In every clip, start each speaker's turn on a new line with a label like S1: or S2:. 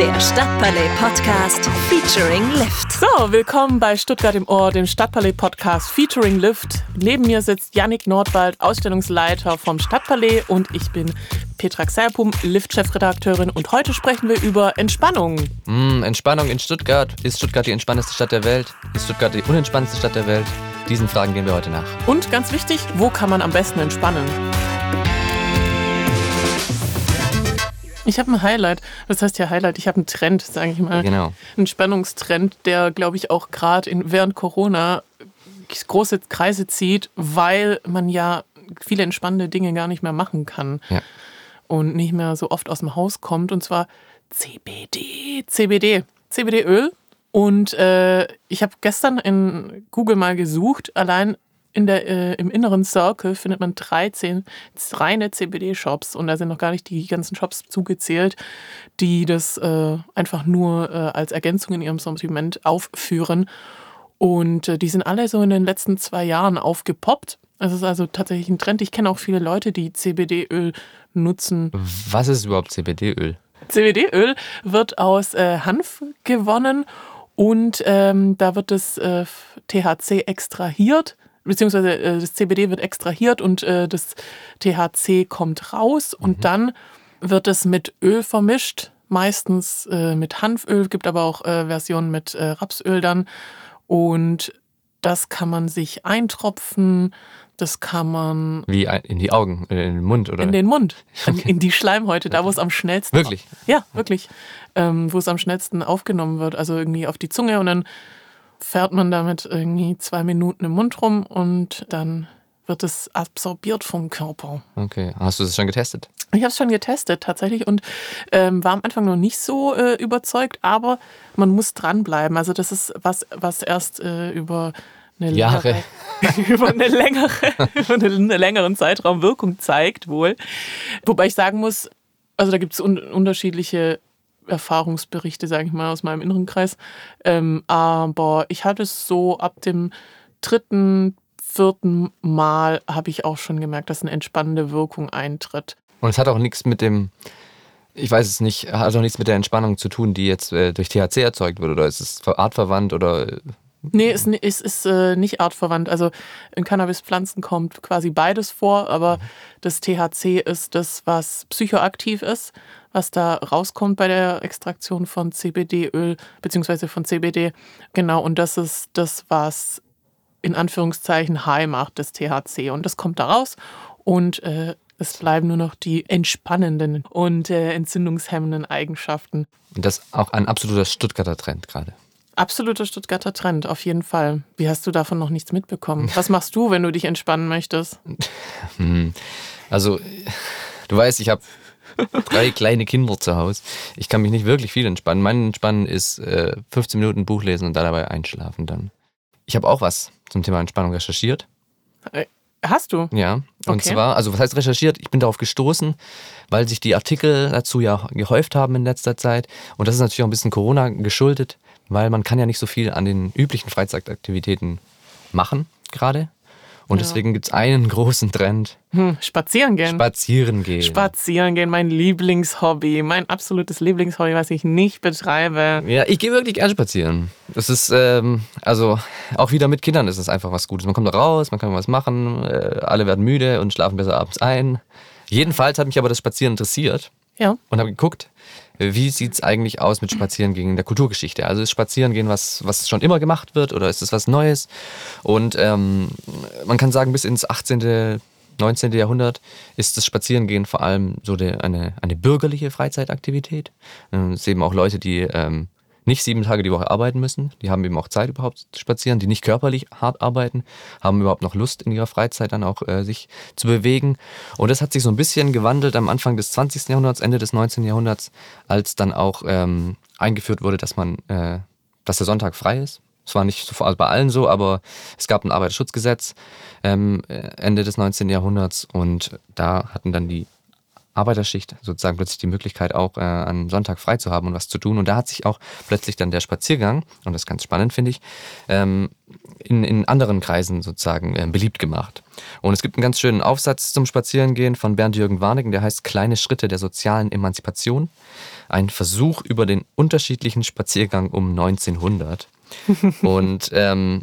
S1: Der Stadtpalais Podcast featuring Lift.
S2: So, willkommen bei Stuttgart im Ohr, dem Stadtpalais Podcast featuring Lift. Neben mir sitzt Yannick Nordwald, Ausstellungsleiter vom Stadtpalais und ich bin Petra Xerpum, Lift-Chefredakteurin und heute sprechen wir über Entspannung.
S3: Mm, Entspannung in Stuttgart. Ist Stuttgart die entspannteste Stadt der Welt? Ist Stuttgart die unentspannteste Stadt der Welt? Diesen Fragen gehen wir heute nach.
S2: Und ganz wichtig, wo kann man am besten entspannen? Ich habe ein Highlight. Was heißt ja Highlight? Ich habe einen Trend, sage ich mal.
S3: Genau.
S2: Einen Spannungstrend, der, glaube ich, auch gerade während Corona große Kreise zieht, weil man ja viele entspannende Dinge gar nicht mehr machen kann.
S3: Ja.
S2: Und nicht mehr so oft aus dem Haus kommt. Und zwar CBD. CBD. CBD-Öl. Und äh, ich habe gestern in Google mal gesucht, allein in der, äh, im inneren Circle findet man 13 reine CBD-Shops und da sind noch gar nicht die ganzen Shops zugezählt, die das äh, einfach nur äh, als Ergänzung in ihrem Sortiment aufführen. Und äh, die sind alle so in den letzten zwei Jahren aufgepoppt. Es ist also tatsächlich ein Trend. Ich kenne auch viele Leute, die CBD-Öl nutzen.
S3: Was ist überhaupt CBD-Öl?
S2: CBD-Öl wird aus äh, Hanf gewonnen und ähm, da wird das äh, THC extrahiert beziehungsweise äh, das CBD wird extrahiert und äh, das THC kommt raus und mhm. dann wird es mit Öl vermischt, meistens äh, mit Hanföl, gibt aber auch äh, Versionen mit äh, Rapsöl dann und das kann man sich eintropfen, das kann man.
S3: Wie in die Augen, in den Mund, oder?
S2: In den Mund, okay. in die Schleimhäute, da wo es am schnellsten.
S3: Wirklich?
S2: Ja, wirklich. Ähm, wo es am schnellsten aufgenommen wird, also irgendwie auf die Zunge und dann fährt man damit irgendwie zwei Minuten im Mund rum und dann wird es absorbiert vom Körper.
S3: Okay, hast du das schon getestet?
S2: Ich habe es schon getestet tatsächlich und ähm, war am Anfang noch nicht so äh, überzeugt, aber man muss dranbleiben. Also das ist was, was erst äh, über eine
S3: Jahre.
S2: Längere, über, eine längere, über einen längeren Zeitraum Wirkung zeigt wohl. Wobei ich sagen muss, also da gibt es un unterschiedliche Erfahrungsberichte, sage ich mal, aus meinem inneren Kreis. Ähm, aber ich hatte es so ab dem dritten, vierten Mal habe ich auch schon gemerkt, dass eine entspannende Wirkung eintritt.
S3: Und es hat auch nichts mit dem, ich weiß es nicht, hat auch nichts mit der Entspannung zu tun, die jetzt äh, durch THC erzeugt wird oder ist es artverwandt oder äh,
S2: Nee, es ist, ist, äh, nicht artverwandt. Also in Cannabispflanzen kommt quasi beides vor, aber mhm. das THC ist das, was psychoaktiv ist, was da rauskommt bei der Extraktion von CBD-Öl beziehungsweise von CBD. Genau, und das ist das, was in Anführungszeichen high macht, das THC. Und das kommt da raus und äh, es bleiben nur noch die entspannenden und äh, entzündungshemmenden Eigenschaften.
S3: Und das ist auch ein absoluter Stuttgarter Trend gerade.
S2: Absoluter Stuttgarter Trend, auf jeden Fall. Wie hast du davon noch nichts mitbekommen? Was machst du, wenn du dich entspannen möchtest?
S3: Hm. Also, du weißt, ich habe drei kleine Kinder zu Hause. Ich kann mich nicht wirklich viel entspannen. Mein Entspannen ist äh, 15 Minuten Buch lesen und dabei einschlafen dann. Ich habe auch was zum Thema Entspannung recherchiert.
S2: Hast du?
S3: Ja. Und okay. zwar, also was heißt recherchiert? Ich bin darauf gestoßen, weil sich die Artikel dazu ja gehäuft haben in letzter Zeit. Und das ist natürlich auch ein bisschen Corona geschuldet weil man kann ja nicht so viel an den üblichen Freizeitaktivitäten machen gerade. Und ja. deswegen gibt es einen großen Trend.
S2: Hm, spazieren gehen.
S3: Spazieren gehen.
S2: Spazieren gehen, mein Lieblingshobby. Mein absolutes Lieblingshobby, was ich nicht betreibe.
S3: Ja, ich gehe wirklich gerne spazieren. Das ist, ähm, also auch wieder mit Kindern ist es einfach was Gutes. Man kommt da raus, man kann was machen, äh, alle werden müde und schlafen besser abends ein. Jedenfalls hat mich aber das Spazieren interessiert.
S2: Ja.
S3: Und habe geguckt, wie sieht es eigentlich aus mit Spazierengehen in der Kulturgeschichte? Also ist Spazierengehen was, was schon immer gemacht wird oder ist es was Neues? Und ähm, man kann sagen, bis ins 18., 19. Jahrhundert ist das Spazierengehen vor allem so eine, eine bürgerliche Freizeitaktivität. Ähm, es eben auch Leute, die ähm, nicht sieben Tage die Woche arbeiten müssen. Die haben eben auch Zeit überhaupt zu spazieren, die nicht körperlich hart arbeiten, haben überhaupt noch Lust in ihrer Freizeit dann auch äh, sich zu bewegen. Und das hat sich so ein bisschen gewandelt am Anfang des 20. Jahrhunderts, Ende des 19. Jahrhunderts, als dann auch ähm, eingeführt wurde, dass man, äh, dass der Sonntag frei ist. Es war nicht sofort bei allen so, aber es gab ein Arbeiterschutzgesetz ähm, Ende des 19. Jahrhunderts und da hatten dann die Arbeiterschicht sozusagen plötzlich die Möglichkeit auch äh, an Sonntag frei zu haben und was zu tun. Und da hat sich auch plötzlich dann der Spaziergang, und das ist ganz spannend, finde ich, ähm, in, in anderen Kreisen sozusagen äh, beliebt gemacht. Und es gibt einen ganz schönen Aufsatz zum Spazierengehen von Bernd-Jürgen Warnegen, der heißt Kleine Schritte der sozialen Emanzipation. Ein Versuch über den unterschiedlichen Spaziergang um 1900. und ähm,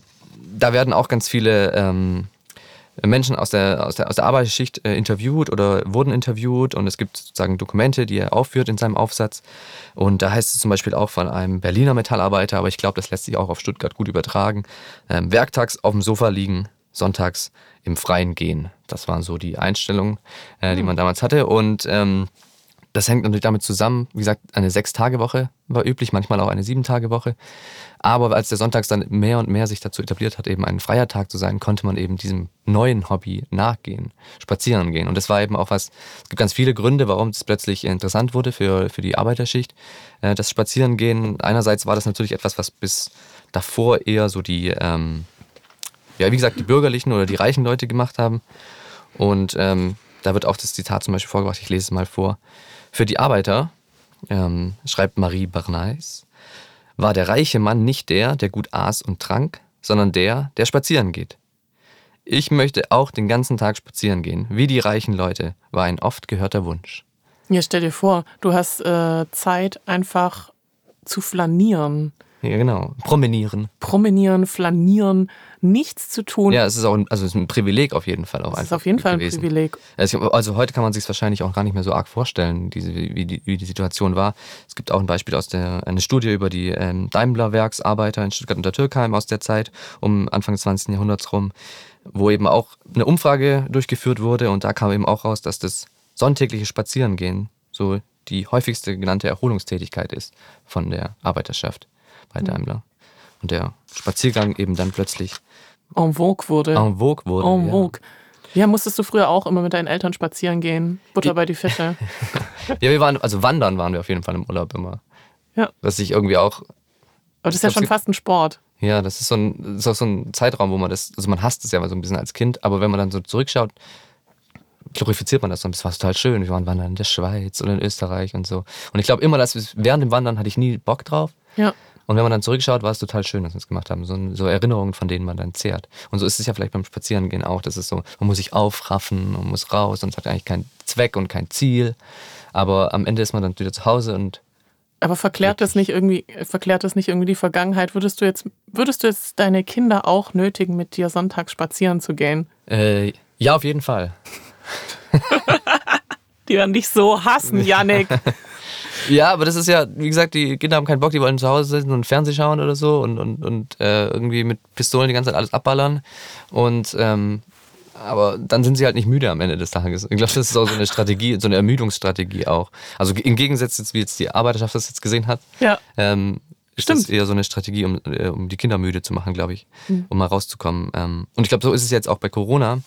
S3: da werden auch ganz viele ähm, Menschen aus der, aus der, aus der Arbeitsschicht äh, interviewt oder wurden interviewt und es gibt sozusagen Dokumente, die er aufführt in seinem Aufsatz. Und da heißt es zum Beispiel auch von einem Berliner Metallarbeiter, aber ich glaube, das lässt sich auch auf Stuttgart gut übertragen. Ähm, werktags auf dem Sofa liegen, sonntags im Freien gehen. Das waren so die Einstellungen, äh, die hm. man damals hatte. Und ähm, das hängt natürlich damit zusammen, wie gesagt, eine Sechs-Tage-Woche war üblich, manchmal auch eine Sieben-Tage-Woche. Aber als der Sonntags dann mehr und mehr sich dazu etabliert hat, eben ein freier Tag zu sein, konnte man eben diesem neuen Hobby nachgehen, spazieren gehen. Und das war eben auch was, es gibt ganz viele Gründe, warum es plötzlich interessant wurde für, für die Arbeiterschicht. Äh, das Spazierengehen, einerseits war das natürlich etwas, was bis davor eher so die, ähm, ja, wie gesagt, die bürgerlichen oder die reichen Leute gemacht haben. Und ähm, da wird auch das Zitat zum Beispiel vorgebracht, ich lese es mal vor. Für die Arbeiter, ähm, schreibt Marie Barnais, war der reiche Mann nicht der, der gut aß und trank, sondern der, der spazieren geht. Ich möchte auch den ganzen Tag spazieren gehen, wie die reichen Leute, war ein oft gehörter Wunsch.
S2: Ja, stell dir vor, du hast äh, Zeit einfach zu flanieren.
S3: Ja, genau. Promenieren.
S2: Promenieren, flanieren, nichts zu tun.
S3: Ja, es ist auch ein, also es ist ein Privileg auf jeden Fall auch
S2: es ist auf jeden Fall ein
S3: gewesen.
S2: Privileg.
S3: Also heute kann man sich es wahrscheinlich auch gar nicht mehr so arg vorstellen, diese, wie, die, wie die Situation war. Es gibt auch ein Beispiel aus der eine Studie über die ähm, Daimler-Werksarbeiter in Stuttgart unter Türkheim aus der Zeit um Anfang des 20. Jahrhunderts rum, wo eben auch eine Umfrage durchgeführt wurde und da kam eben auch raus, dass das sonntägliche Spazierengehen so die häufigste genannte Erholungstätigkeit ist von der Arbeiterschaft bei Daimler. Und der Spaziergang eben dann plötzlich
S2: en vogue wurde.
S3: En vogue wurde.
S2: En vogue. Ja. ja. musstest du früher auch immer mit deinen Eltern spazieren gehen? Butter bei die Fische.
S3: ja, wir waren, also wandern waren wir auf jeden Fall im Urlaub immer.
S2: Ja.
S3: Was ich irgendwie auch.
S2: Aber das ist ja schon fast ein Sport.
S3: Ja, das ist, so ein, das ist auch so ein Zeitraum, wo man das, also man hasst es ja mal so ein bisschen als Kind, aber wenn man dann so zurückschaut, glorifiziert man das so. Das war total schön. Wir waren wandern in der Schweiz und in Österreich und so. Und ich glaube immer, dass während dem Wandern hatte ich nie Bock drauf.
S2: Ja.
S3: Und wenn man dann zurückschaut, war es total schön, dass wir es gemacht haben. So, so, Erinnerungen, von denen man dann zehrt. Und so ist es ja vielleicht beim Spazierengehen auch. Das ist so, man muss sich aufraffen, man muss raus und es hat eigentlich keinen Zweck und kein Ziel. Aber am Ende ist man dann wieder zu Hause und
S2: aber verklärt das nicht irgendwie, verklärt das nicht irgendwie die Vergangenheit? Würdest du jetzt, würdest du jetzt deine Kinder auch nötigen, mit dir sonntags spazieren zu gehen?
S3: Äh, ja, auf jeden Fall.
S2: die werden dich so hassen, Yannick.
S3: Ja, aber das ist ja, wie gesagt, die Kinder haben keinen Bock, die wollen zu Hause sitzen und Fernsehen schauen oder so und, und, und äh, irgendwie mit Pistolen die ganze Zeit alles abballern. Und ähm, aber dann sind sie halt nicht müde am Ende des Tages. Ich glaube, das ist auch so eine Strategie, so eine Ermüdungsstrategie auch. Also im Gegensatz jetzt, wie jetzt die Arbeiterschaft das jetzt gesehen hat,
S2: ja.
S3: ähm, ist Stimmt. das eher so eine Strategie, um, äh, um die Kinder müde zu machen, glaube ich, mhm. um mal rauszukommen. Ähm, und ich glaube, so ist es jetzt auch bei Corona.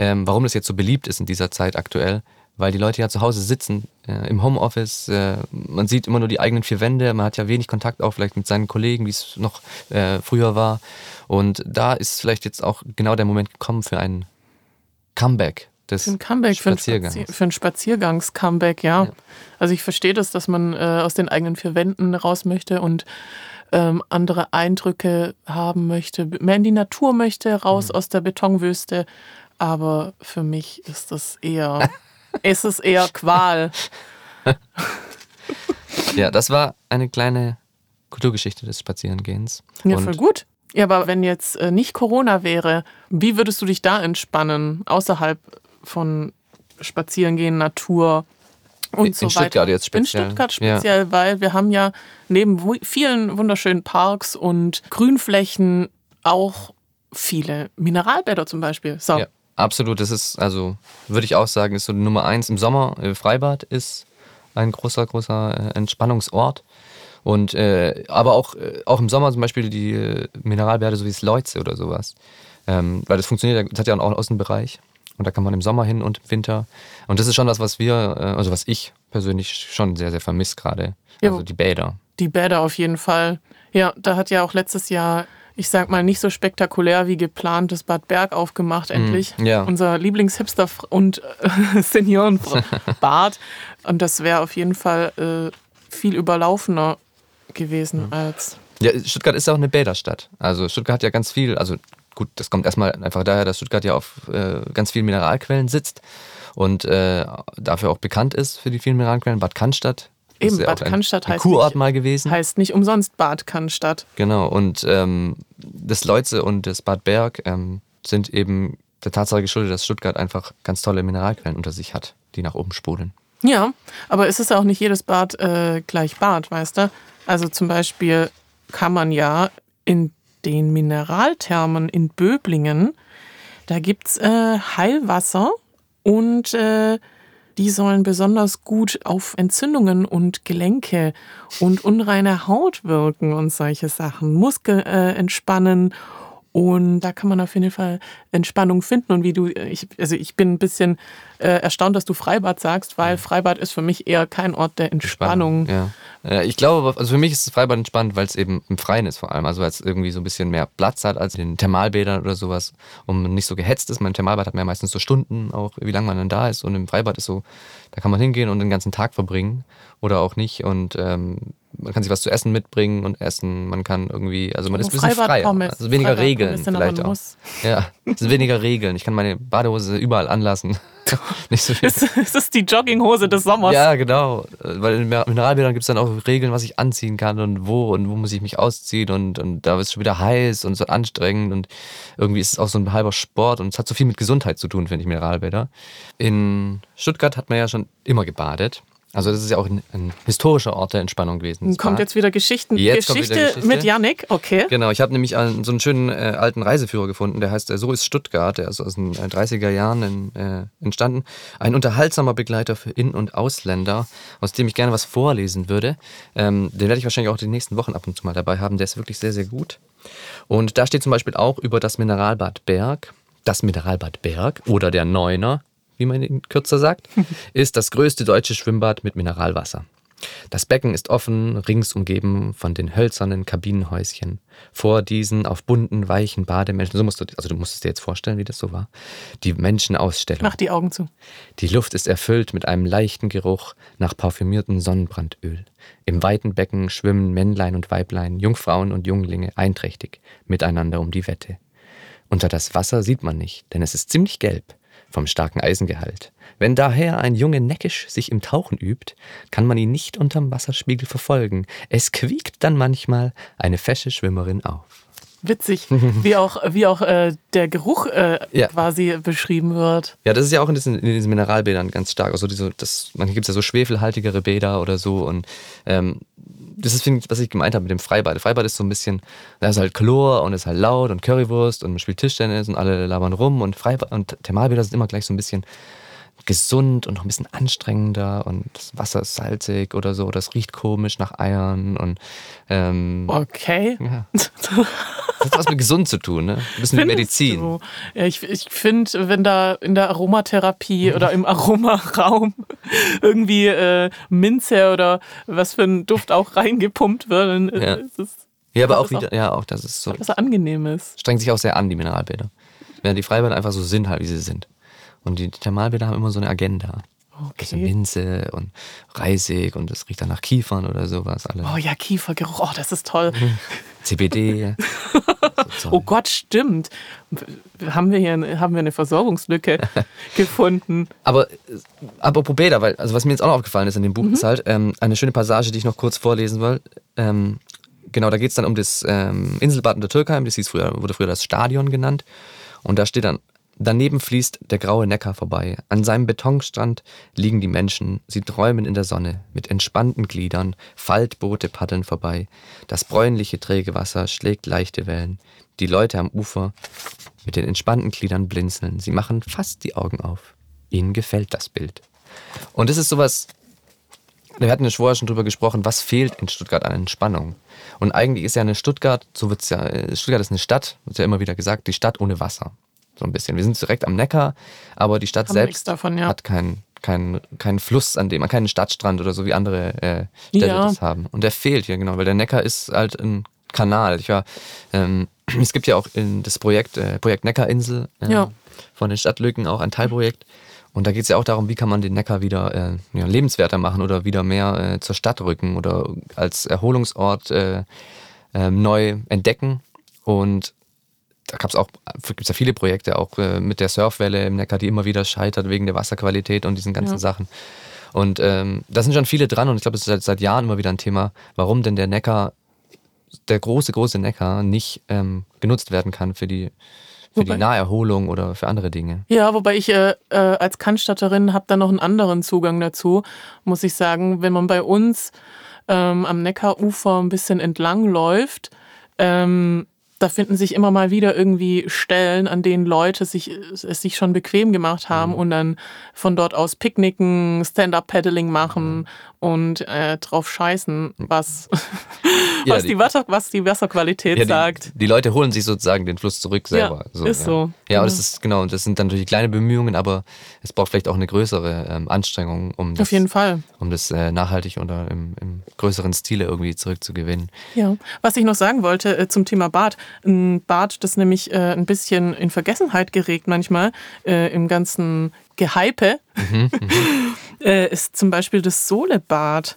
S3: Ähm, warum das jetzt so beliebt ist in dieser Zeit aktuell, weil die Leute ja zu Hause sitzen, äh, im Homeoffice, äh, man sieht immer nur die eigenen vier Wände, man hat ja wenig Kontakt auch vielleicht mit seinen Kollegen, wie es noch äh, früher war. Und da ist vielleicht jetzt auch genau der Moment gekommen für ein Comeback des
S2: für ein Comeback, Spaziergangs. Für ein, Spazier ein Spaziergangs-Comeback, ja. ja. Also ich verstehe das, dass man äh, aus den eigenen vier Wänden raus möchte und ähm, andere Eindrücke haben möchte, mehr in die Natur möchte, raus mhm. aus der Betonwüste. Aber für mich ist das eher ist es eher Qual.
S3: ja, das war eine kleine Kulturgeschichte des Spazierengehens.
S2: Ja, Und voll gut. Ja, aber wenn jetzt äh, nicht Corona wäre, wie würdest du dich da entspannen, außerhalb von Spazierengehen, Natur und in, so
S3: in Stuttgart jetzt speziell.
S2: In Stuttgart speziell, ja. weil wir haben ja neben vielen wunderschönen Parks und Grünflächen auch viele Mineralbäder zum Beispiel. So.
S3: Ja. Absolut, das ist, also würde ich auch sagen, ist so Nummer eins im Sommer. Äh, Freibad ist ein großer, großer äh, Entspannungsort. Und äh, aber auch, äh, auch im Sommer zum Beispiel die Mineralbäder, so wie das Leuze oder sowas. Ähm, weil das funktioniert, das hat ja auch einen Außenbereich. Und da kann man im Sommer hin und im Winter. Und das ist schon was, was wir, also was ich persönlich schon sehr, sehr vermisse gerade. Also die Bäder.
S2: Die Bäder auf jeden Fall. Ja, da hat ja auch letztes Jahr ich sag mal, nicht so spektakulär wie geplant das Bad Berg aufgemacht, endlich.
S3: ja.
S2: Unser Lieblingshipster und äh, Seniorenbad. Und das wäre auf jeden Fall äh, viel überlaufener gewesen als.
S3: Ja, Stuttgart ist auch eine Bäderstadt. Also Stuttgart hat ja ganz viel, also gut, das kommt erstmal einfach daher, dass Stuttgart ja auf äh, ganz vielen Mineralquellen sitzt und äh, dafür auch bekannt ist für die vielen Mineralquellen. Bad Cannstatt.
S2: Eben,
S3: ist ja
S2: Bad
S3: ein,
S2: Cannstatt
S3: ein
S2: heißt
S3: Kurort
S2: nicht-
S3: mal gewesen.
S2: Heißt nicht umsonst Bad Cannstatt.
S3: Genau, und ähm, das Leutze und das Bad Berg ähm, sind eben der Tatsache geschuldet, dass Stuttgart einfach ganz tolle Mineralquellen unter sich hat, die nach oben sprudeln.
S2: Ja, aber es ist auch nicht jedes Bad äh, gleich Bad, weißt du? Also zum Beispiel kann man ja in den Mineralthermen in Böblingen, da gibt es äh, Heilwasser und äh, die sollen besonders gut auf Entzündungen und Gelenke und unreine Haut wirken und solche Sachen. Muskel äh, entspannen und da kann man auf jeden Fall Entspannung finden. Und wie du, ich, also ich bin ein bisschen äh, erstaunt, dass du Freibad sagst, weil Freibad ist für mich eher kein Ort der Entspannung.
S3: Ja. ja. Ich glaube, also für mich ist das Freibad entspannt, weil es eben im Freien ist vor allem. Also weil es irgendwie so ein bisschen mehr Platz hat als in den Thermalbädern oder sowas. Und nicht so gehetzt ist. Mein Thermalbad hat man ja meistens so Stunden, auch wie lange man dann da ist. Und im Freibad ist so, da kann man hingehen und den ganzen Tag verbringen oder auch nicht. Und ähm, man kann sich was zu essen mitbringen und essen. Man kann irgendwie, also man ist ein bisschen
S2: Freibad
S3: freier. Also weniger
S2: Freibad
S3: Regeln vielleicht auch.
S2: Muss.
S3: Ja, es sind weniger Regeln. Ich kann meine Badehose überall anlassen. nicht so viel.
S2: Es, es ist die Jogginghose des Sommers.
S3: Ja, genau. Weil in Mineralbädern gibt es dann auch Regeln, was ich anziehen kann und wo und wo muss ich mich ausziehen und, und da ist es schon wieder heiß und so anstrengend und irgendwie ist es auch so ein halber Sport und es hat so viel mit Gesundheit zu tun, finde ich, Mineralbäder. In Stuttgart hat man ja schon immer gebadet. Also das ist ja auch ein, ein historischer Ort der Entspannung gewesen.
S2: Kommt
S3: Bad.
S2: jetzt wieder Geschichten.
S3: Jetzt
S2: Geschichte,
S3: wieder Geschichte.
S2: mit Yannick, okay.
S3: Genau, ich habe nämlich einen, so einen schönen äh, alten Reiseführer gefunden, der heißt äh, So ist Stuttgart, der ist aus den äh, 30er Jahren in, äh, entstanden. Ein unterhaltsamer Begleiter für In- und Ausländer, aus dem ich gerne was vorlesen würde. Ähm, den werde ich wahrscheinlich auch die nächsten Wochen ab und zu mal dabei haben. Der ist wirklich sehr, sehr gut. Und da steht zum Beispiel auch über das Mineralbad Berg, das Mineralbad Berg oder der Neuner, wie man ihn kürzer sagt, ist das größte deutsche Schwimmbad mit Mineralwasser. Das Becken ist offen, rings umgeben von den hölzernen Kabinenhäuschen. Vor diesen auf bunten, weichen Bademenschen, so musst du, also du musst es dir jetzt vorstellen, wie das so war, die Menschenausstellung.
S2: Mach die Augen zu.
S3: Die Luft ist erfüllt mit einem leichten Geruch nach parfümiertem Sonnenbrandöl. Im weiten Becken schwimmen Männlein und Weiblein, Jungfrauen und Junglinge einträchtig miteinander um die Wette. Unter das Wasser sieht man nicht, denn es ist ziemlich gelb vom starken Eisengehalt. Wenn daher ein Junge neckisch sich im Tauchen übt, kann man ihn nicht unterm Wasserspiegel verfolgen. Es quiekt dann manchmal eine fesche Schwimmerin auf.
S2: Witzig, wie auch, wie auch äh, der Geruch äh,
S3: Ja.
S2: quasi beschrieben wird.
S3: Ja, das ist ja auch in diesen, in diesen Mineralbädern ganz stark. Also diese, das, manchmal gibt es ja so schwefelhaltigere Bäder oder so. Und ähm, das ist, was ich gemeint habe mit dem Freibad. Freibad ist so ein bisschen, da ist halt Chlor und ist halt laut und Currywurst und man spielt Tischtennis und alle labern rum. Und Freibad und Thermalbäder sind immer gleich so ein bisschen gesund und noch ein bisschen anstrengender und das Wasser ist salzig oder so, es riecht komisch nach Eiern und ähm,
S2: Okay.
S3: ja. Das hat was mit gesund zu tun, ne? Ein bisschen
S2: Findest
S3: Medizin.
S2: Du? Ja, ich ich finde, wenn da in der Aromatherapie oder im Aromaraum irgendwie äh, Minze oder was für ein Duft auch reingepumpt wird, dann
S3: Ja.
S2: ist es
S3: Ja, aber auch
S2: das
S3: wieder, ja, auch das ist so.
S2: was Angenehmes.
S3: strengen sich auch sehr an, die Mineralbäder. Während die Freibäder einfach so sind, halt, wie sie sind. Und die Thermalbäder haben immer so eine Agenda.
S2: Okay.
S3: Minze und Reisig und es riecht dann nach Kiefern oder sowas. Alle.
S2: Oh ja, Kiefergeruch, oh, das ist toll.
S3: CBD. so
S2: Oh Gott, stimmt. Haben wir hier eine, haben wir eine Versorgungslücke gefunden?
S3: Aber apropos Bäder, weil, also was mir jetzt auch noch aufgefallen ist in dem Buch, ist halt ähm, eine schöne Passage, die ich noch kurz vorlesen will. Ähm, genau, da geht es dann um das ähm, Inselbad in der Türkheim, das hieß früher, wurde früher das Stadion genannt. Und da steht dann, daneben fließt der graue Neckar vorbei. An seinem Betonstrand liegen die Menschen, sie träumen in der Sonne, mit entspannten Gliedern, Faltboote paddeln vorbei. Das bräunliche träge Wasser schlägt leichte Wellen. Die Leute am Ufer mit den entspannten Gliedern blinzeln. Sie machen fast die Augen auf. Ihnen gefällt das Bild. Und das ist sowas, wir hatten ja vorher schon drüber gesprochen, was fehlt in Stuttgart an Entspannung. Und eigentlich ist ja eine Stuttgart, so wird's ja, Stuttgart ist eine Stadt, wird ja immer wieder gesagt, die Stadt ohne Wasser. So ein bisschen. Wir sind direkt am Neckar, aber die Stadt
S2: Haben
S3: selbst
S2: davon, ja.
S3: hat keinen keinen keinen Fluss, an dem, keinen Stadtstrand oder so wie andere äh, Städte
S2: Ja.
S3: das haben. Und der fehlt hier, genau, weil der Neckar ist halt ein Kanal. Ich war, ähm, es gibt ja auch in das Projekt, äh, Projekt Neckarinsel äh,
S2: Ja.
S3: von den Stadtlücken auch ein Teilprojekt. Und da geht es ja auch darum, wie kann man den Neckar wieder äh, ja, lebenswerter machen oder wieder mehr äh, zur Stadt rücken oder als Erholungsort äh, äh, neu entdecken. Und da gab es auch, gibt es ja viele Projekte, auch äh, mit der Surfwelle im Neckar, die immer wieder scheitert wegen der Wasserqualität und diesen ganzen
S2: Ja.
S3: Sachen. Und ähm, da sind schon viele dran und ich glaube, es ist seit, seit Jahren immer wieder ein Thema, warum denn der Neckar, der große, große Neckar nicht ähm, genutzt werden kann für die, für
S2: Wobei-
S3: die Naherholung oder für andere Dinge.
S2: Ja, wobei ich äh, äh, als Cannstatterin habe da noch einen anderen Zugang dazu, muss ich sagen. Wenn man bei uns ähm, am Neckarufer ein bisschen entlang läuft, ähm, da finden sich immer mal wieder irgendwie Stellen, an denen Leute sich, es sich schon bequem gemacht haben
S3: Mhm.
S2: und dann von dort aus picknicken, Stand-up-Paddling machen und äh, drauf scheißen, was,
S3: Ja,
S2: was, die, Wasser, was die Wasserqualität
S3: Ja, die,
S2: sagt.
S3: die Leute holen sich sozusagen den Fluss zurück selber.
S2: Ja, ist
S3: ja.
S2: so.
S3: Ja, und
S2: Genau.
S3: das ist genau, und das sind dann natürlich kleine Bemühungen, aber es braucht vielleicht auch eine größere ähm, Anstrengung, um das,
S2: Auf jeden Fall.
S3: um das äh, nachhaltig oder im, im größeren Stile irgendwie zurückzugewinnen.
S2: Ja, was ich noch sagen wollte äh, zum Thema Bad. Ein Bad, das nämlich äh, ein bisschen in Vergessenheit geregt manchmal äh, im ganzen Gehype, äh, ist zum Beispiel das Solebad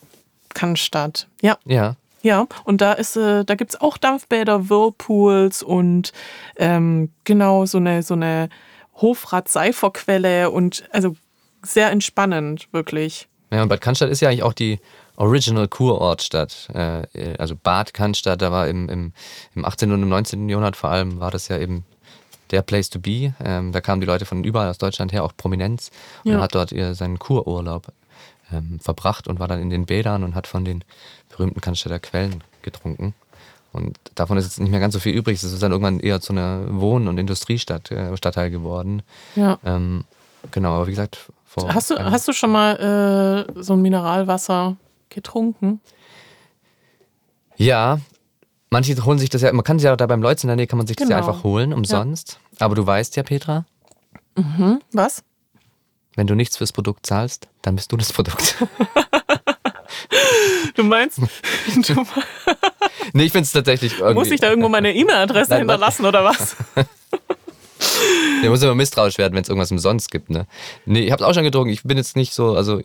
S2: Cannstatt. Ja,
S3: Ja,
S2: ja. Und da ist, äh, da gibt es auch Dampfbäder, Whirlpools und ähm, genau so eine, so eine Hofrat-Seiferquelle und also sehr entspannend, wirklich.
S3: Ja, und Bad Cannstatt ist ja eigentlich auch die Original Kurortstadt. Äh, also Bad Cannstatt, da war im, im, im 18. und im 19. Jahrhundert vor allem, war das ja eben der Place to be. Ähm, da kamen die Leute von überall aus Deutschland her, auch Prominenz, und
S2: Ja.
S3: hat dort ihr, seinen Kururlaub ähm, verbracht und war dann in den Bädern und hat von den berühmten Cannstatter Quellen getrunken. Und davon ist jetzt nicht mehr ganz so viel übrig. Es ist dann irgendwann eher zu einer Wohn- und Industriestadt, äh, Stadtteil geworden.
S2: Ja.
S3: Ähm, genau, aber wie gesagt, vor
S2: Hast du, hast du schon mal äh, so ein Mineralwasser getrunken?
S3: Ja, manche holen sich das ja, man kann es ja da beim Leutz in der Nähe, kann man sich das ja
S2: Genau.
S3: einfach holen, umsonst. Aber du weißt ja, Petra,
S2: Was?
S3: wenn du nichts fürs Produkt zahlst, dann bist du das Produkt.
S2: Du meinst, du
S3: nee, ich finde es tatsächlich irgendwie.
S2: muss ich da irgendwo meine E-Mail-Adresse hinterlassen oder was?
S3: Der muss immer misstrauisch werden, wenn es irgendwas umsonst gibt, ne? Nee, ich hab's auch schon getrunken. Ich bin jetzt nicht so, also.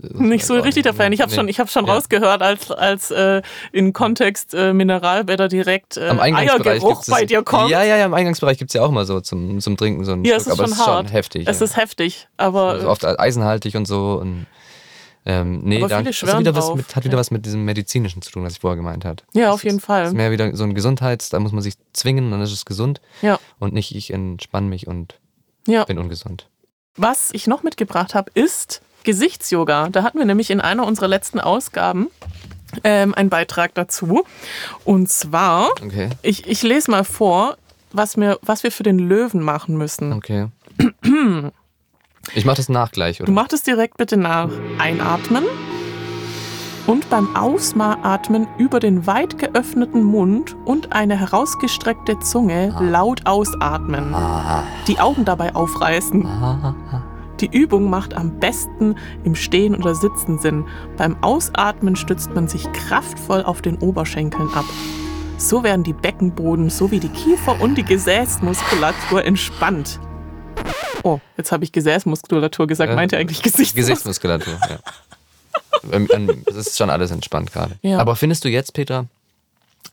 S2: Nicht so richtig der Fan. Ich habe
S3: Nee.
S2: schon, ich hab schon
S3: Ja.
S2: rausgehört, als, als äh, in Kontext äh, Mineralbäder direkt äh, Eiergeruch bei
S3: das-
S2: dir kommt.
S3: Ja, ja, ja, im Eingangsbereich gibt es ja auch mal so zum, zum Trinken so einen
S2: Ja, es
S3: Schluck,
S2: ist
S3: aber
S2: schon
S3: es ist
S2: hart.
S3: schon heftig.
S2: Es
S3: ja.
S2: ist heftig, aber
S3: also oft eisenhaltig und so. Und, ähm, nee, da, das wieder, was mit, hat wieder was mit diesem medizinischen zu tun, was ich vorher gemeint habe.
S2: ja, auf jeden
S3: Das
S2: Fall.
S3: ist mehr wieder so ein Gesundheits, da muss man sich zwingen, dann ist es gesund.
S2: Ja,
S3: Und nicht ich entspanne mich und
S2: ja.
S3: bin ungesund.
S2: Was ich noch mitgebracht habe, ist Gesichtsyoga. Da hatten wir nämlich in einer unserer letzten Ausgaben ähm, einen Beitrag dazu. Und zwar,
S3: Okay,
S2: ich, ich lese mal vor, was wir, was wir für den Löwen machen müssen.
S3: okay. Ich mache das nach gleich,
S2: Du
S3: oder?
S2: machst es direkt bitte nach. Einatmen und beim Ausatmen über den weit geöffneten Mund und eine herausgestreckte Zunge laut ausatmen. Die Augen dabei aufreißen. Die Übung macht am besten im Stehen oder Sitzen Sinn. Beim Ausatmen stützt man sich kraftvoll auf den Oberschenkeln ab. So werden die Beckenboden sowie die Kiefer und die Gesäßmuskulatur entspannt. Oh, jetzt habe ich Gesäßmuskulatur gesagt, meinte eigentlich Gesichtsmuskulatur.
S3: Gesichtsmuskulatur, ja. Ähm, ähm, Das ist schon alles entspannt gerade.
S2: Ja.
S3: Aber findest du jetzt, Peter,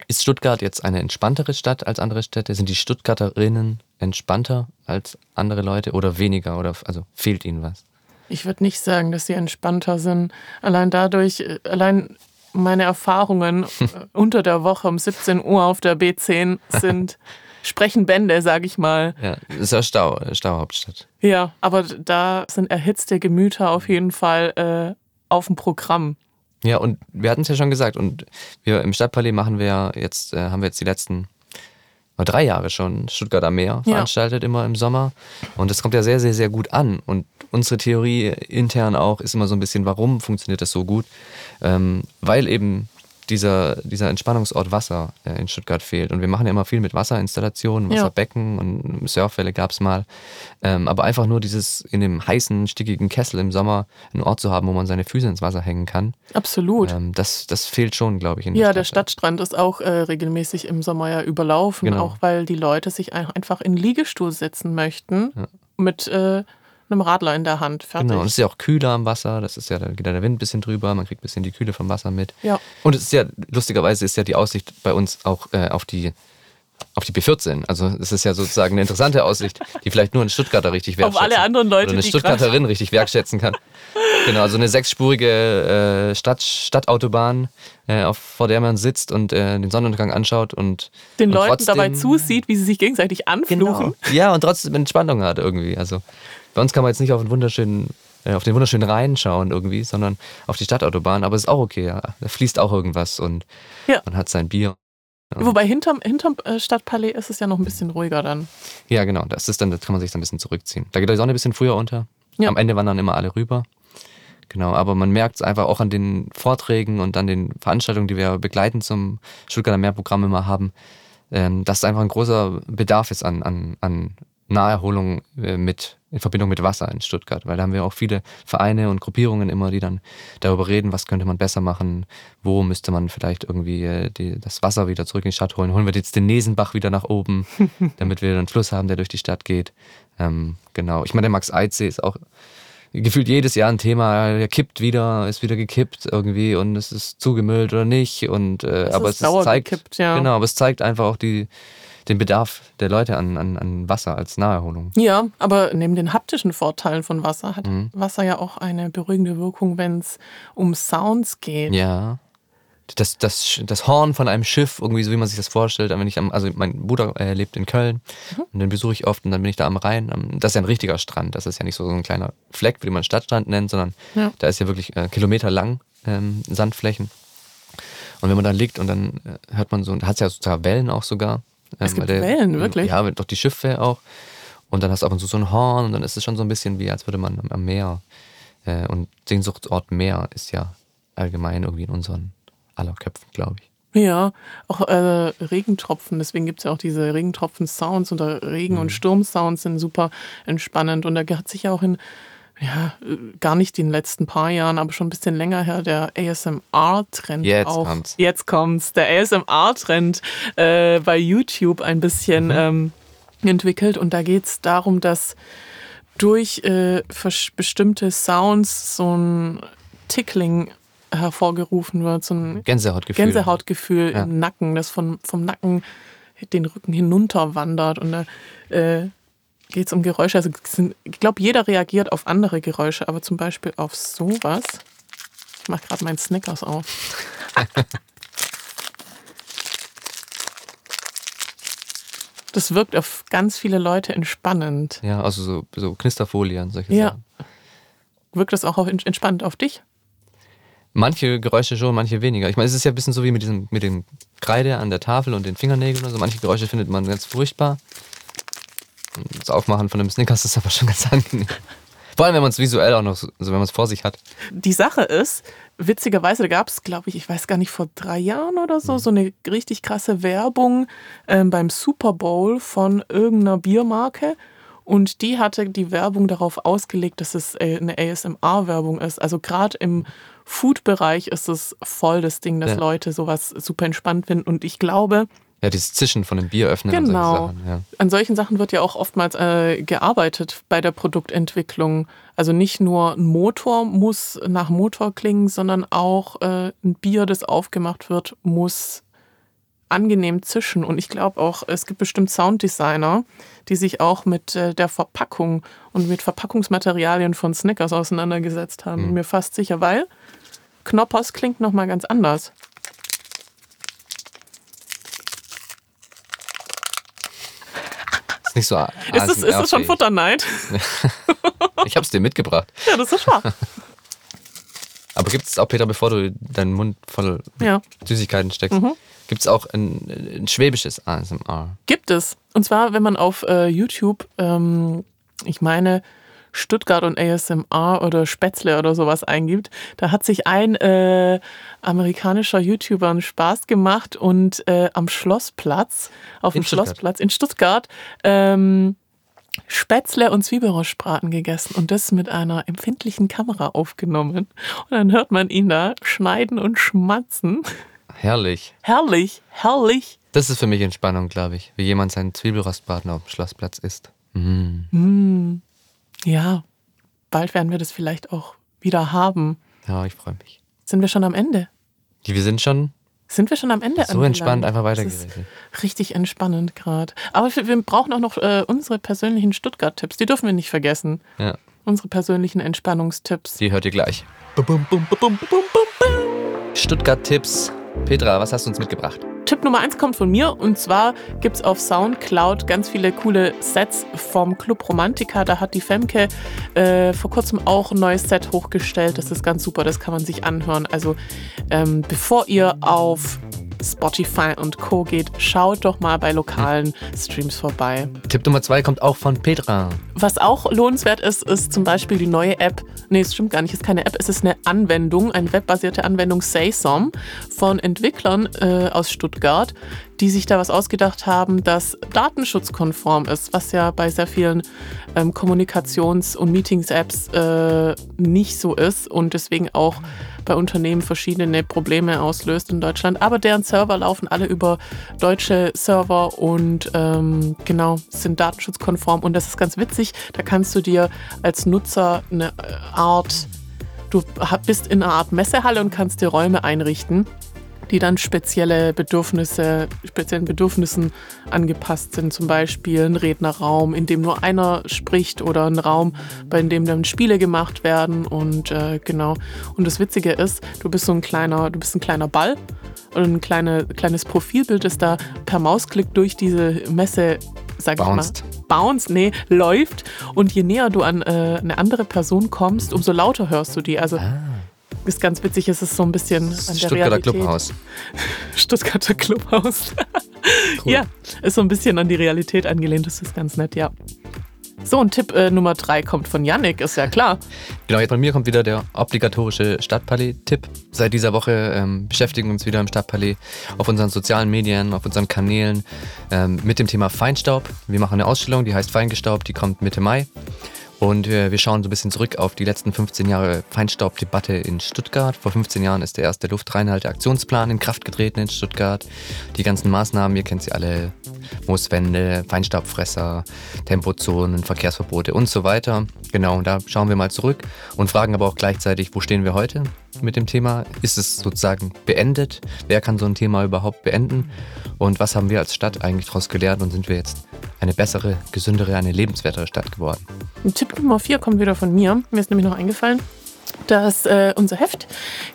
S3: ist Stuttgart jetzt eine entspanntere Stadt als andere Städte? Sind die Stuttgarterinnen entspannter als andere Leute oder weniger? Oder also fehlt ihnen was?
S2: Ich würde nicht sagen, dass sie entspannter sind. Allein dadurch, äh, allein meine Erfahrungen äh, unter der Woche um 17 Uhr auf der B10 sind, sprechen Bände, sage ich mal.
S3: Ja, das ist ja Stau, äh, Stauhauptstadt.
S2: Ja, aber da sind erhitzte Gemüter auf jeden Fall äh, auf dem Programm.
S3: Ja, und wir hatten es ja schon gesagt, und wir im Stadtpalais machen wir ja jetzt, äh, haben wir jetzt die letzten drei Jahre schon Stuttgart am Meer
S2: Ja.
S3: veranstaltet, immer im Sommer. Und das kommt ja sehr, sehr, sehr gut an. Und unsere Theorie intern auch ist immer so ein bisschen, warum funktioniert das so gut? Ähm, weil eben dieser, dieser Entspannungsort Wasser äh, in Stuttgart fehlt. Und wir machen ja immer viel mit Wasserinstallationen,
S2: Ja.
S3: Wasserbecken und Surfwelle gab es mal. Ähm, aber einfach nur dieses in dem heißen, stickigen Kessel im Sommer einen Ort zu haben, wo man seine Füße ins Wasser hängen kann,
S2: Absolut.
S3: ähm, das, das fehlt schon, glaube ich,
S2: Ja,
S3: der
S2: der
S3: Stadt.
S2: Stadtstrand ist auch äh, regelmäßig im Sommer ja überlaufen,
S3: Genau.
S2: auch weil die Leute sich ein- einfach in den Liegestuhl setzen möchten mit äh, einem Radler in der Hand. Fertig.
S3: Genau, und es ist ja auch kühler am Wasser, das ist ja, da geht ja der Wind ein bisschen drüber, man kriegt ein bisschen die Kühle vom Wasser mit.
S2: Ja.
S3: Und es ist ja, lustigerweise ist ja die Aussicht bei uns auch äh, auf die auf die B14. Also es ist ja sozusagen eine interessante Aussicht, die vielleicht nur ein Stuttgarter richtig
S2: Auf
S3: wertschätzen
S2: alle anderen Leute,
S3: oder eine
S2: die
S3: Stuttgarterin richtig wertschätzen kann. Genau, also eine sechsspurige äh, Stadt, Stadtautobahn, äh, auf, vor der man sitzt und äh, den Sonnenuntergang anschaut und
S2: den
S3: und
S2: Leuten
S3: trotzdem,
S2: dabei zusieht, wie sie sich gegenseitig anfluchen.
S3: Genau. Ja, und trotzdem Entspannung hat irgendwie. Also bei uns kann man jetzt nicht auf den wunderschönen, äh, auf den wunderschönen Rhein schauen irgendwie, sondern auf die Stadtautobahn. Aber ist auch okay, ja. Da fließt auch irgendwas und
S2: Ja.
S3: man hat sein Bier.
S2: Wobei hinterm, hinterm äh, Stadtpalais ist es ja noch ein bisschen ruhiger dann.
S3: Ja, genau. Das ist dann, da kann man sich dann ein bisschen zurückziehen. Da geht die Sonne ein bisschen früher unter.
S2: Ja.
S3: Am Ende wandern immer alle rüber. Genau, aber man merkt es einfach auch an den Vorträgen und an den Veranstaltungen, die wir begleitend zum Stuttgarter Meerprogramm immer haben, ähm, dass einfach ein großer Bedarf ist an, an, an Naherholung äh, mit, in Verbindung mit Wasser in Stuttgart. Weil da haben wir auch viele Vereine und Gruppierungen immer, die dann darüber reden, was könnte man besser machen, wo müsste man vielleicht irgendwie äh, die, das Wasser wieder zurück in die Stadt holen. Holen wir jetzt den Nesenbach wieder nach oben, damit wir einen Fluss haben, der durch die Stadt geht. Ähm, genau. Ich meine, der Max-Eid-See ist auch gefühlt jedes Jahr ein Thema. Der kippt wieder, ist wieder gekippt irgendwie und es ist zugemüllt oder nicht. Und, äh,
S2: Es
S3: aber
S2: ist
S3: es
S2: sauer
S3: zeigt,
S2: gekippt, ja.
S3: genau, aber es zeigt einfach auch die, den Bedarf der Leute an, an, an Wasser als Naherholung.
S2: Ja, aber neben den haptischen Vorteilen von Wasser hat
S3: Mhm.
S2: Wasser ja auch eine beruhigende Wirkung, wenn es um Sounds geht.
S3: Ja. Das, das, das Horn von einem Schiff, irgendwie so wie man sich das vorstellt. Wenn ich am, also mein Bruder äh, lebt in Köln und den besuche ich oft und dann bin ich da am Rhein. Am- Das ist ja ein richtiger Strand. Das ist ja nicht so, so ein kleiner Fleck, wie man Stadtstrand nennt, sondern
S2: Ja.
S3: da ist ja wirklich äh, kilometerlang ähm, Sandflächen. Und wenn man da liegt und dann äh, hört man so, da hat es ja sogar Wellen auch sogar. Ähm,
S2: Es gibt
S3: weil
S2: Wellen, wirklich?
S3: Ja, doch die Schiffe auch. Und dann hast du ab und zu so ein Horn und dann ist es schon so ein bisschen wie, als würde man am- Meer. Äh, und Sehnsuchtsort Meer ist ja allgemein irgendwie in unseren aller Köpfen, glaube ich.
S2: Ja, auch äh, Regentropfen, deswegen gibt es ja auch diese Regentropfen-Sounds oder Regen-
S3: Mhm.
S2: und Sturmsounds sind super entspannend. Und da hat sich ja auch in, ja, äh, gar nicht den letzten paar Jahren, aber schon ein bisschen länger her, der ASMR-Trend
S3: Jetzt
S2: auch.
S3: kommt's.
S2: Jetzt kommt's. Der ASMR-Trend äh, bei YouTube ein bisschen ähm, entwickelt. Und da geht es darum, dass durch äh, bestimmte Sounds so ein Tickling hervorgerufen wird, so ein
S3: Gänsehautgefühl.
S2: Gänsehautgefühl
S3: Ja.
S2: im Nacken, das von, vom Nacken den Rücken hinunter wandert. Und da äh, geht es um Geräusche. Also ich glaube, jeder reagiert auf andere Geräusche, aber zum Beispiel auf sowas. Ich mache gerade meinen Snickers auf. Das wirkt auf ganz viele Leute entspannend.
S3: Ja, also so, so Knisterfolien, solche
S2: Ja.
S3: Sachen.
S2: Wirkt das auch auf, entspannt auf dich?
S3: Manche Geräusche schon, manche weniger. Ich meine, es ist ja ein bisschen so wie mit diesem, mit dem Kreide an der Tafel und den Fingernägeln oder so. Manche Geräusche findet man ganz furchtbar. Das Aufmachen von einem Snickers ist aber schon ganz angenehm. Vor allem, wenn man es visuell auch noch, so, also wenn man es vor sich hat.
S2: Die Sache ist, witzigerweise, da gab es, glaube ich, ich weiß gar nicht, vor drei Jahren oder so, so eine richtig krasse Werbung ähm, beim Super Bowl von irgendeiner Biermarke. Und die hatte die Werbung darauf ausgelegt, dass es äh, eine ASMR-Werbung ist. Also gerade im Food-Bereich ist es voll das Ding, dass
S3: Ja.
S2: Leute sowas super entspannt finden. Und ich glaube,
S3: Ja, dieses Zischen von dem Bier öffnen
S2: Genau.
S3: solche Sachen. Ja.
S2: an solchen Sachen wird ja auch oftmals äh, gearbeitet bei der Produktentwicklung. Also nicht nur ein Motor muss nach Motor klingen, sondern auch äh, ein Bier, das aufgemacht wird, muss angenehm zischen. Und ich glaube auch, es gibt bestimmt Sounddesigner, die sich auch mit äh, der Verpackung und mit Verpackungsmaterialien von Snickers auseinandergesetzt haben.
S3: Mhm.
S2: Mir fast sicher, weil Knoppers klingt nochmal ganz anders.
S3: Ist nicht so
S2: Ist es, ist es schon. Futterneid?
S3: Ich hab's dir mitgebracht.
S2: ja, das ist wahr.
S3: Aber gibt es auch, Peter, bevor du deinen Mund voll
S2: Ja.
S3: Süßigkeiten steckst,
S2: Mhm.
S3: gibt es auch ein, ein schwäbisches ASMR?
S2: Gibt es. Und zwar, wenn man auf äh, YouTube, ähm, ich meine, Stuttgart und ASMR oder Spätzle oder sowas eingibt, da hat sich ein äh, amerikanischer YouTuber einen Spaß gemacht und äh, am Schlossplatz, auf dem. Schlossplatz in Stuttgart, ähm, Spätzle und Zwiebelrostbraten gegessen und das mit einer empfindlichen Kamera aufgenommen. Und dann hört man ihn da schneiden und schmatzen.
S3: Herrlich.
S2: Herrlich, herrlich.
S3: Das ist für mich Entspannung, glaube ich. Wie jemand seinen Zwiebelrostbraten auf dem Schlossplatz isst. Mm.
S2: Ja, bald werden wir das vielleicht auch wieder haben.
S3: Ja, ich freue mich.
S2: Sind wir schon am Ende?
S3: Wir sind schon
S2: Sind wir schon am Ende?
S3: so entspannt einfach weitergeredet.
S2: Richtig entspannend gerade. Aber wir, wir brauchen auch noch äh, unsere persönlichen Stuttgart-Tipps. Die dürfen wir nicht vergessen.
S3: Ja,
S2: Unsere persönlichen Entspannungstipps.
S3: die hört ihr gleich. Stuttgart-Tipps. Petra, was hast du uns mitgebracht?
S2: Tipp Nummer eins kommt von mir und zwar gibt es auf Soundcloud ganz viele coole Sets vom Club Romantica. Da hat die Femke äh, vor kurzem auch ein neues Set hochgestellt. Das ist ganz super, das kann man sich anhören. Also ähm, bevor ihr auf Spotify und Co. geht, schaut doch mal bei lokalen Streams vorbei.
S3: Tipp Nummer zwei kommt auch von Petra.
S2: Was auch lohnenswert ist, ist zum Beispiel die neue App. Nee, es stimmt gar nicht, es ist keine App, es ist eine Anwendung, eine webbasierte Anwendung SaySom von Entwicklern äh, aus Stuttgart, die sich da was ausgedacht haben, das datenschutzkonform ist, was ja bei sehr vielen ähm, Kommunikations- und Meetings-Apps äh, nicht so ist und deswegen auch bei Unternehmen verschiedene Probleme auslöst in Deutschland. Aber deren Server laufen alle über deutsche Server und ähm, genau sind datenschutzkonform. Und das ist ganz witzig. Da kannst du dir als Nutzer eine äh, Art, du bist in einer Art Messehalle und kannst dir Räume einrichten die dann spezielle Bedürfnisse, speziellen Bedürfnissen angepasst sind. Zum Beispiel ein Rednerraum, in dem nur einer spricht oder ein Raum, bei dem dann Spiele gemacht werden. Und äh, genau. Und das Witzige ist, du bist so ein kleiner, du bist ein kleiner Ball und ein kleine, kleines Profilbild, das da per Mausklick durch diese Messe, sag
S3: Bounced.
S2: ich mal, bounce, nee, läuft. Und je näher du an äh, eine andere Person kommst, umso lauter hörst du die. Also ist ganz witzig, es ist so ein bisschen an der
S3: Stuttgarter
S2: Realität.
S3: Clubhaus.
S2: Stuttgarter Clubhaus.
S3: Cool.
S2: Ja, ist so ein bisschen an die Realität angelehnt. Das ist ganz nett, ja. So, und Tipp äh, Nummer drei kommt von Yannick, ist ja klar.
S3: Genau, jetzt bei mir kommt wieder der obligatorische Stadtpalais-Tipp. Seit dieser Woche ähm, beschäftigen wir uns wieder im Stadtpalais auf unseren sozialen Medien, auf unseren Kanälen ähm, mit dem Thema Feinstaub. Wir machen eine Ausstellung, die heißt Feingestaubt, die kommt Mitte Mai. Und äh, wir schauen so ein bisschen zurück auf die letzten 15 Jahre Feinstaubdebatte in Stuttgart. Vor 15 Jahren ist der erste Luftreinhalte-Aktionsplan in Kraft getreten in Stuttgart. Die ganzen Maßnahmen, ihr kennt sie alle, Mooswände, Feinstaubfresser, Tempozonen, Verkehrsverbote und so weiter. Genau, da schauen wir mal zurück und fragen aber auch gleichzeitig, wo stehen wir heute mit dem Thema? Ist es sozusagen beendet? Wer kann so ein Thema überhaupt beenden? Und was haben wir als Stadt eigentlich daraus gelernt und sind wir jetzt eine bessere, gesündere, eine lebenswertere Stadt geworden?
S2: Tipp Nummer vier kommt wieder von mir. Mir ist nämlich noch eingefallen, dass äh, unser Heft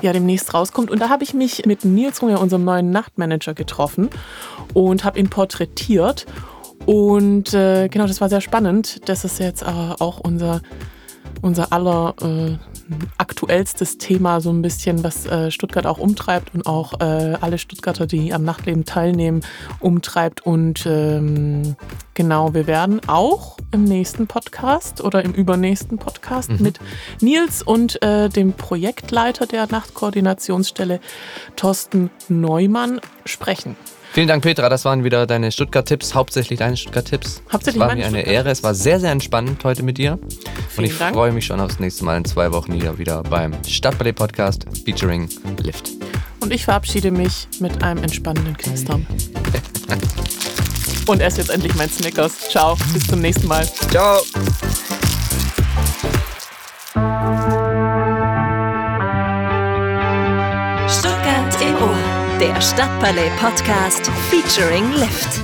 S2: ja demnächst rauskommt. Und da habe ich mich mit Nils Runge, unserem neuen Nachtmanager, getroffen und habe ihn porträtiert. Und äh, genau, das war sehr spannend. Das ist jetzt äh, auch unser, unser aller äh, aktuellstes Thema, so ein bisschen, was äh, Stuttgart auch umtreibt und auch äh, alle Stuttgarter, die am Nachtleben teilnehmen, umtreibt. Und ähm, genau, wir werden auch im nächsten Podcast oder im übernächsten Podcast mit Nils und äh, dem Projektleiter der Nachtkoordinationsstelle, Thorsten Neumann, sprechen.
S3: Vielen Dank, Petra. Das waren wieder deine Stuttgart-Tipps, hauptsächlich deine Stuttgart-Tipps.
S2: Hauptsächlich
S3: es war mir eine. Ehre. Es war sehr, sehr entspannend heute mit dir. und
S2: Vielen
S3: ich
S2: Dank.
S3: freue mich schon aufs nächste Mal in zwei Wochen hier wieder beim Stadtballet-Podcast featuring Lift.
S2: Und ich verabschiede mich mit einem entspannenden Knistern. Und esse jetzt endlich mein Snickers. Ciao, bis zum nächsten Mal.
S3: Ciao!
S1: Stuttgart im Ohr. Der Stadtpalais Podcast featuring Lift.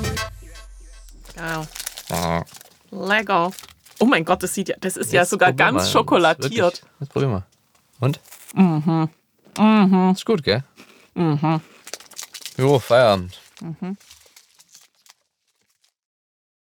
S2: Geil.
S3: Ja,
S2: Lecker. Oh mein Gott, das sieht ja, das ist ja
S3: jetzt
S2: sogar
S3: probier mal.
S2: ganz schokoladiert.
S3: Wirklich. Jetzt probier mal. Und? Mhm. Mhm. Ist gut, gell? Mhm. Jo, Feierabend.